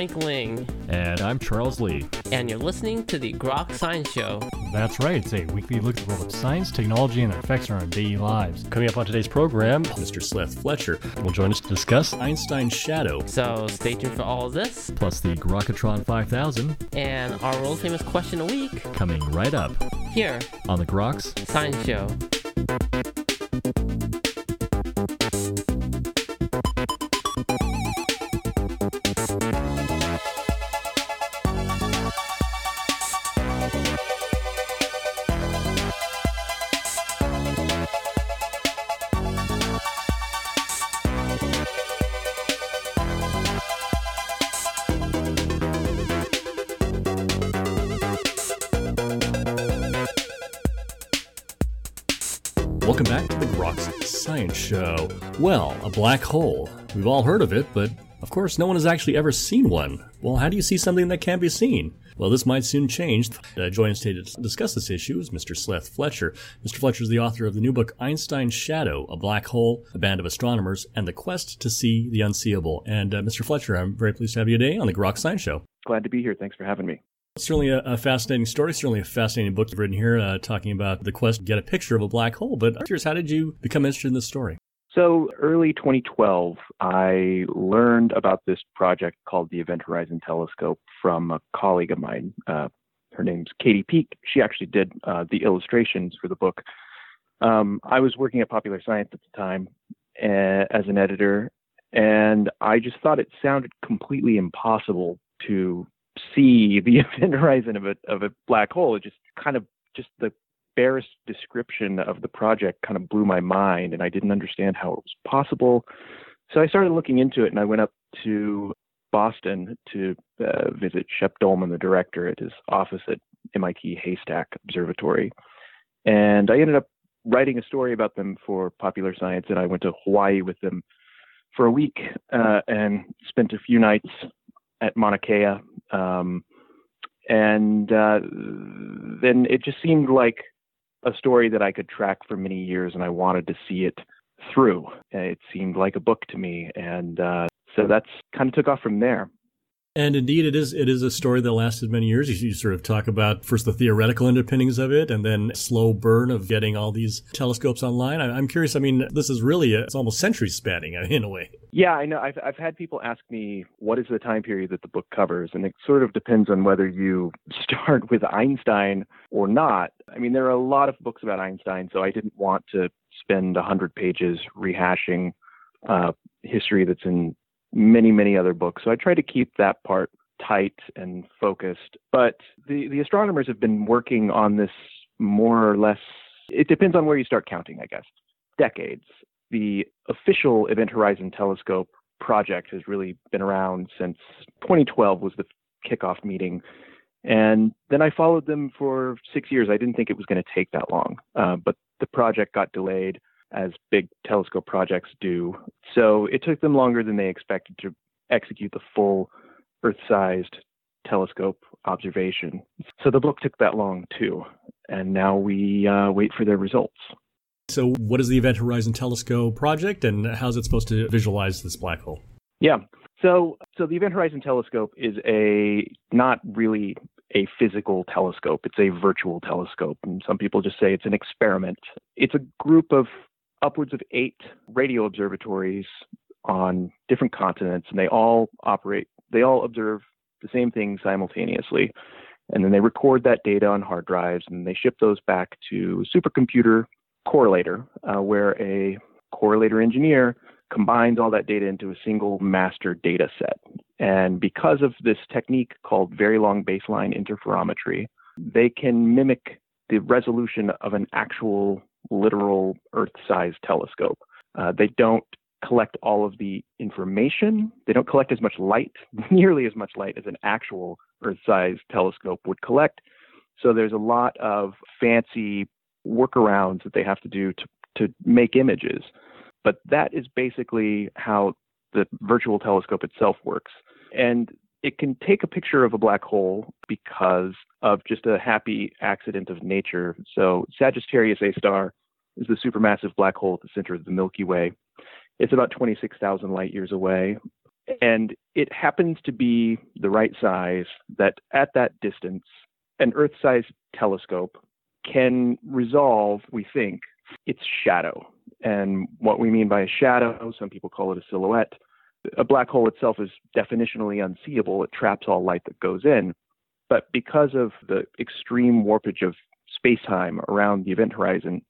Frank Ling. And I'm Charles Lee. And you're listening to the Groks Science Show. That's right, it's a weekly look at the world of science, technology, and their effects on our daily lives. Coming up on today's program, Mr. Seth Fletcher will join us to discuss Einstein's shadow. So stay tuned for all of this. Plus the Grokatron 5000. And our world famous question a week. Coming right up. Here. On the Groks Science Show. Welcome back to the Groks Science Show. Well, a black hole. We've all heard of it, but of course, no one has actually ever seen one. Well, how do you see something that can't be seen? Well, this might soon change. Uh, joining us today to discuss this issue is Mr. Seth Fletcher. Mr. Fletcher is the author of the new book Einstein's Shadow, A Black Hole, A Band of Astronomers, and the Quest to See the Unseeable. And uh, Mr. Fletcher, I'm very pleased to have you today on the Groks Science Show. Glad to be here. Thanks for having me. Certainly a, a, fascinating story. Certainly a fascinating book you've written here, uh, talking about the quest to get a picture of a black hole. But I'm curious, how did you become interested in this story? So, early 2012, I learned about this project called the Event Horizon Telescope from a colleague of mine. Uh, her name's Katie Peek. She actually did uh, the illustrations for the book. Um, I was working at Popular Science at the time uh, as an editor, and I just thought it sounded completely impossible to see the event horizon of a of a black hole. It just kind of just the barest description of the project kind of blew my mind, and I didn't understand how it was possible. So I started looking into it, and I went up to Boston to uh, visit Shep Doeleman, the director, at his office at MIT Haystack Observatory, and I ended up writing a story about them for Popular Science, and I went to Hawaii with them for a week uh, and spent a few nights at Mauna Kea. Um, and uh, then it just seemed like a story that I could track for many years, and I wanted to see it through. It seemed like a book to me, and uh, so that's kind of took off from there. And indeed, it is it is a story that lasted many years. You, sort of talk about first the theoretical underpinnings of it, and then slow burn of getting all these telescopes online. I, am curious. I mean, this is really a, it's almost century spanning in a way. Yeah, I know. I've I've had people ask me what is the time period that the book covers, and it sort of depends on whether you start with Einstein or not. I mean, there are a lot of books about Einstein, so I didn't want to spend hundred pages rehashing uh, history that's in many, many other books. So I try to keep that part tight and focused. But the, the astronomers have been working on this more or less, it depends on where you start counting, I guess, decades. The official Event Horizon Telescope project has really been around since 2012 was the kickoff meeting. And then I followed them for six years. I didn't think it was going to take that long, uh, but the project got delayed as big telescope projects do. So it took them longer than they expected to execute the full Earth sized telescope observation. So the book took that long too. And now we uh, wait for their results. So, what is the Event Horizon Telescope project and how's it supposed to visualize this black hole? Yeah. So, so the Event Horizon Telescope is a not really a physical telescope. It's a virtual telescope. And some people just say it's an experiment. It's a group of upwards of eight radio observatories on different continents, and they all operate, they all observe the same thing simultaneously. And then they record that data on hard drives and they ship those back to a supercomputer correlator, uh, where a correlator engineer combines all that data into a single master data set. And because of this technique called very long baseline interferometry, they can mimic the resolution of an actual literal Earth sized telescope. Uh, they don't collect all of the information. They don't collect as much light, nearly as much light as an actual Earth sized telescope would collect. So there's a lot of fancy workarounds that they have to do to, to make images. But that is basically how the virtual telescope itself works. And it can take a picture of a black hole because of just a happy accident of nature. So Sagittarius A star is the supermassive black hole at the center of the Milky Way. It's about 26,000 light years away. And it happens to be the right size that at that distance, an Earth sized telescope can resolve, we think, its shadow. And what we mean by a shadow, some people call it a silhouette. A black hole itself is definitionally unseeable. It traps all light that goes in. But because of the extreme warpage of space time around the event horizon,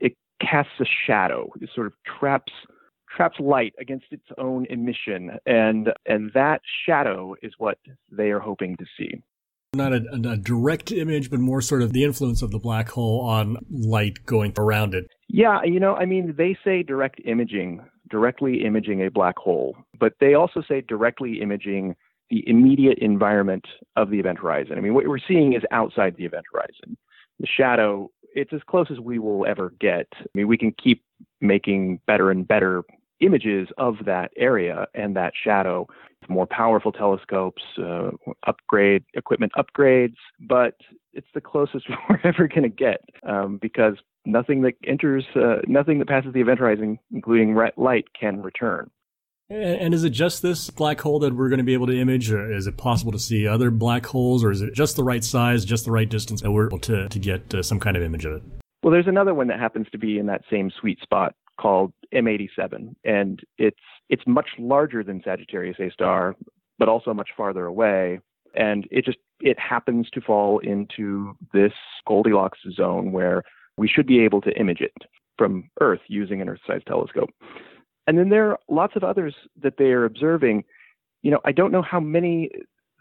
it casts a shadow. It sort of traps traps light against its own emission, and and that shadow is what they are hoping to see. Not a, a, direct image, but more sort of the influence of the black hole on light going around it. Yeah, you know, I mean, they say direct imaging, directly imaging a black hole, but they also say directly imaging the immediate environment of the event horizon. I mean, what we're seeing is outside the event horizon. The shadow, it's as close as we will ever get. I mean, we can keep making better and better images of that area and that shadow. More powerful telescopes, uh, upgrade equipment upgrades, but it's the closest we're ever going to get um, because nothing that enters, uh, nothing that passes the event horizon, including light, can return. And is it just this black hole that we're going to be able to image, or is it possible to see other black holes, or is it just the right size, just the right distance that we're able to, to get uh, some kind of image of it? Well, there's another one that happens to be in that same sweet spot called M87, and it's it's much larger than Sagittarius A star, but also much farther away. And it just it happens to fall into this Goldilocks zone where we should be able to image it from Earth using an Earth-sized telescope. And then there are lots of others that they are observing. You know, I don't know how many.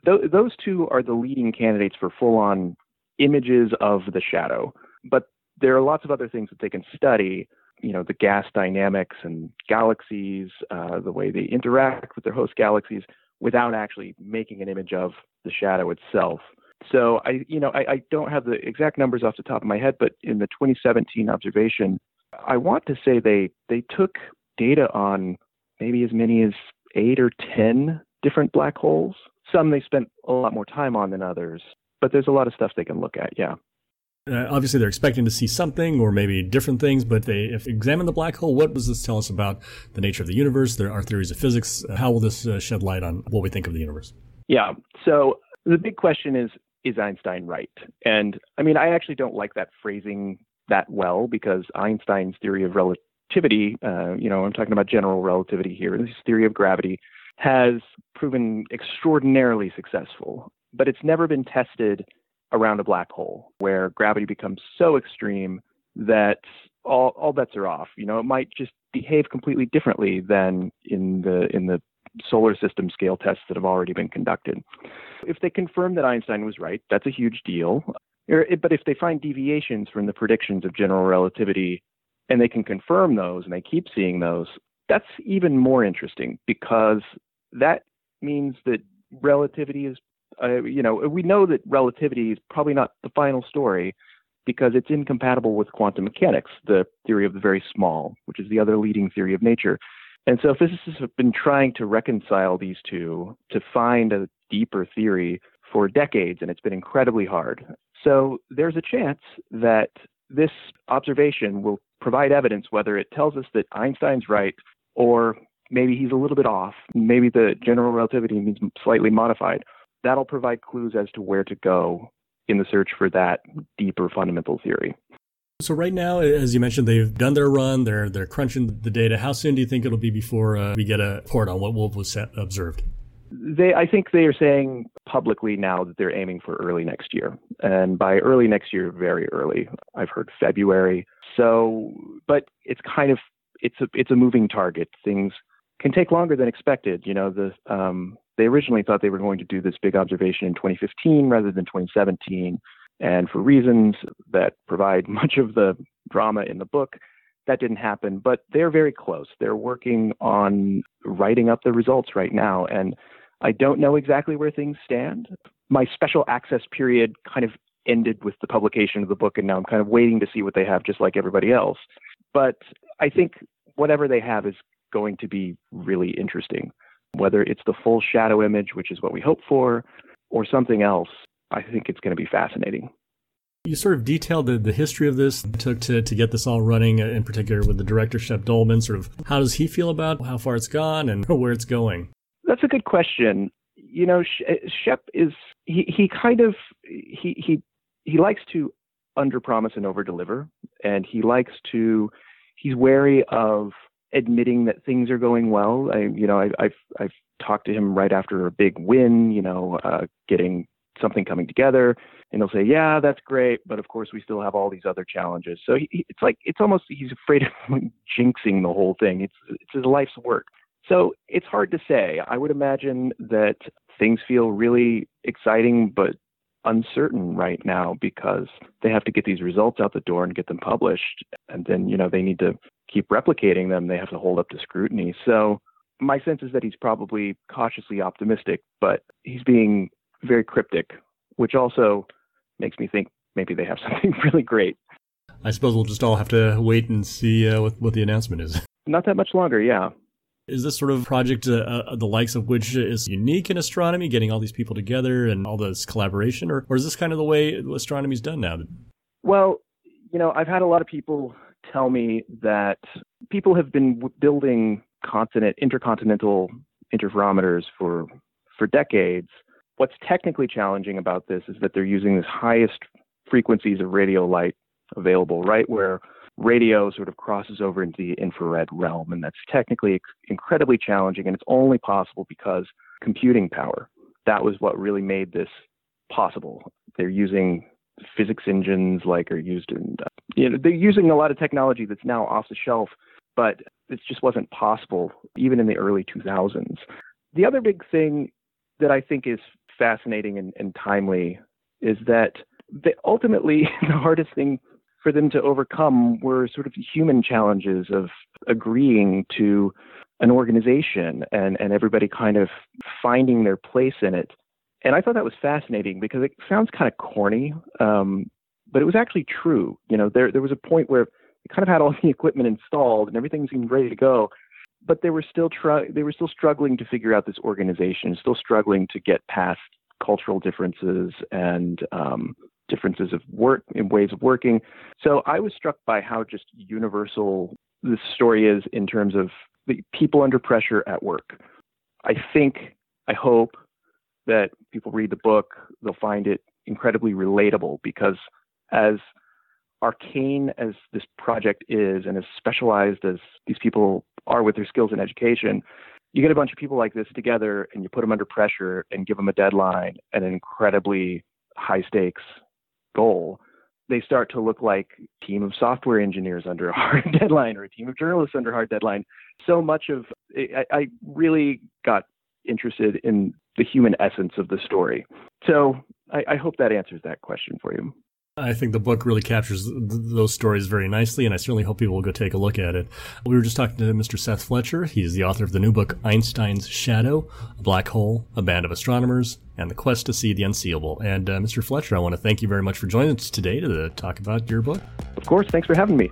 Th- those two are the leading candidates for full-on images of the shadow, but there are lots of other things that they can study you know the gas dynamics and galaxies, uh, the way they interact with their host galaxies, without actually making an image of the shadow itself. So I, you know, I, I don't have the exact numbers off the top of my head, but in the 2017 observation, I want to say they they took data on maybe as many as eight or ten different black holes. Some they spent a lot more time on than others, but there's a lot of stuff they can look at. Yeah. Uh, obviously, they're expecting to see something or maybe different things, but they if examine the black hole, what does this tell us about the nature of the universe? There are theories of physics. Uh, how will this uh, shed light on what we think of the universe? Yeah. So the big question is is Einstein right? And I mean, I actually don't like that phrasing that well because Einstein's theory of relativity, uh, you know, I'm talking about general relativity here, this theory of gravity has proven extraordinarily successful, but it's never been tested around a black hole where gravity becomes so extreme that all, all bets are off. You know, it might just behave completely differently than in the in the solar system scale tests that have already been conducted. If they confirm that Einstein was right, that's a huge deal. Er, but if they find deviations from the predictions of general relativity and they can confirm those and they keep seeing those, that's even more interesting because that means that relativity is uh, you know, we know that relativity is probably not the final story because it's incompatible with quantum mechanics, the theory of the very small, which is the other leading theory of nature. And so physicists have been trying to reconcile these two to find a deeper theory for decades, and it's been incredibly hard. So there's a chance that this observation will provide evidence whether it tells us that Einstein's right or maybe he's a little bit off. Maybe the general relativity means slightly modified, that'll provide clues as to where to go in the search for that deeper fundamental theory. So right now, as you mentioned, they've done their run. They're they're crunching the data. How soon do you think it'll be before uh, we get a report on what Wolf was observed? They, I think they are saying publicly now that they're aiming for early next year, and by early next year, very early. I've heard February. So, but it's kind of it's a it's a moving target. Things can take longer than expected. You know, the um, they originally thought they were going to do this big observation in 2015 rather than 2017. And for reasons that provide much of the drama in the book, that didn't happen. But they're very close. They're working on writing up the results right now. And I don't know exactly where things stand. My special access period kind of ended with the publication of the book, and now I'm kind of waiting to see what they have, just like everybody else. But I think whatever they have is going to be really interesting whether it's the full shadow image, which is what we hope for, or something else, I think it's going to be fascinating. You sort of detailed the, the history of this, took to, to get this all running, in particular with the director, Shep Doeleman. Sort of how does he feel about how far it's gone and where it's going? That's a good question. You know, eh, Shep is he he kind of he he he likes to underpromise and overdeliver, and he likes to he's wary of admitting that things are going well. I you know I, I've I've talked to him right after a big win. You know, uh, getting something coming together, and he'll say, "Yeah, that's great, but of course we still have all these other challenges." So he, it's like it's almost he's afraid of jinxing the whole thing. It's it's his life's work. So it's hard to say. I would imagine that things feel really exciting, but uncertain right now because they have to get these results out the door and get them published and then you know they need to keep replicating them they have to hold up to scrutiny. So my sense is that he's probably cautiously optimistic but he's being very cryptic which also makes me think maybe they have something really great. I suppose we'll just all have to wait and see uh, what, what the announcement is. Not that much longer yeah. Is this sort of project uh, uh, the likes of which is unique in astronomy, getting all these people together and all this collaboration, or, or is this kind of the way astronomy's done now? Well, you know, I've had a lot of people tell me that people have been building continent intercontinental interferometers for for decades. What's technically challenging about this is that they're using the highest frequencies of radio light available, right where radio sort of crosses over into the infrared realm, and that's technically incredibly challenging, and it's only possible because computing power. That was what really made this possible. They're using physics engines like are used in, uh, you know, they're using a lot of technology that's now off the shelf, but it just wasn't possible even in the early 2000s. The other big thing that I think is fascinating and, and timely is that the, ultimately the hardest thing for them to overcome were sort of human challenges of agreeing to an organization and, and everybody kind of finding their place in it. And I thought that was fascinating because it sounds kind of corny, um, but it was actually true. You know, there there was a point where it kind of had all the equipment installed and everything seemed ready to go, but they were still try they were still struggling to figure out this organization, still struggling to get past cultural differences and um, differences of work in ways of working. So I was struck by how just universal this story is in terms of the people under pressure at work. I think, I hope that people read the book, they'll find it incredibly relatable because as arcane as this project is and as specialized as these people are with their skills in education, you get a bunch of people like this together and you put them under pressure and give them a deadline and an incredibly high stakes goal, they start to look like a team of software engineers under a hard deadline or a team of journalists under a hard deadline. So much of I, I really got interested in the human essence of the story. So I, I hope that answers that question for you. I think the book really captures th- those stories very nicely, and I certainly hope people will go take a look at it. We were just talking to Mr. Seth Fletcher. He's the author of the new book, Einstein's Shadow, A Black Hole, A Band of Astronomers, and The Quest to See the Unseeable. And uh, Mr. Fletcher, I want to thank you very much for joining us today to talk about your book. Of course. Thanks for having me.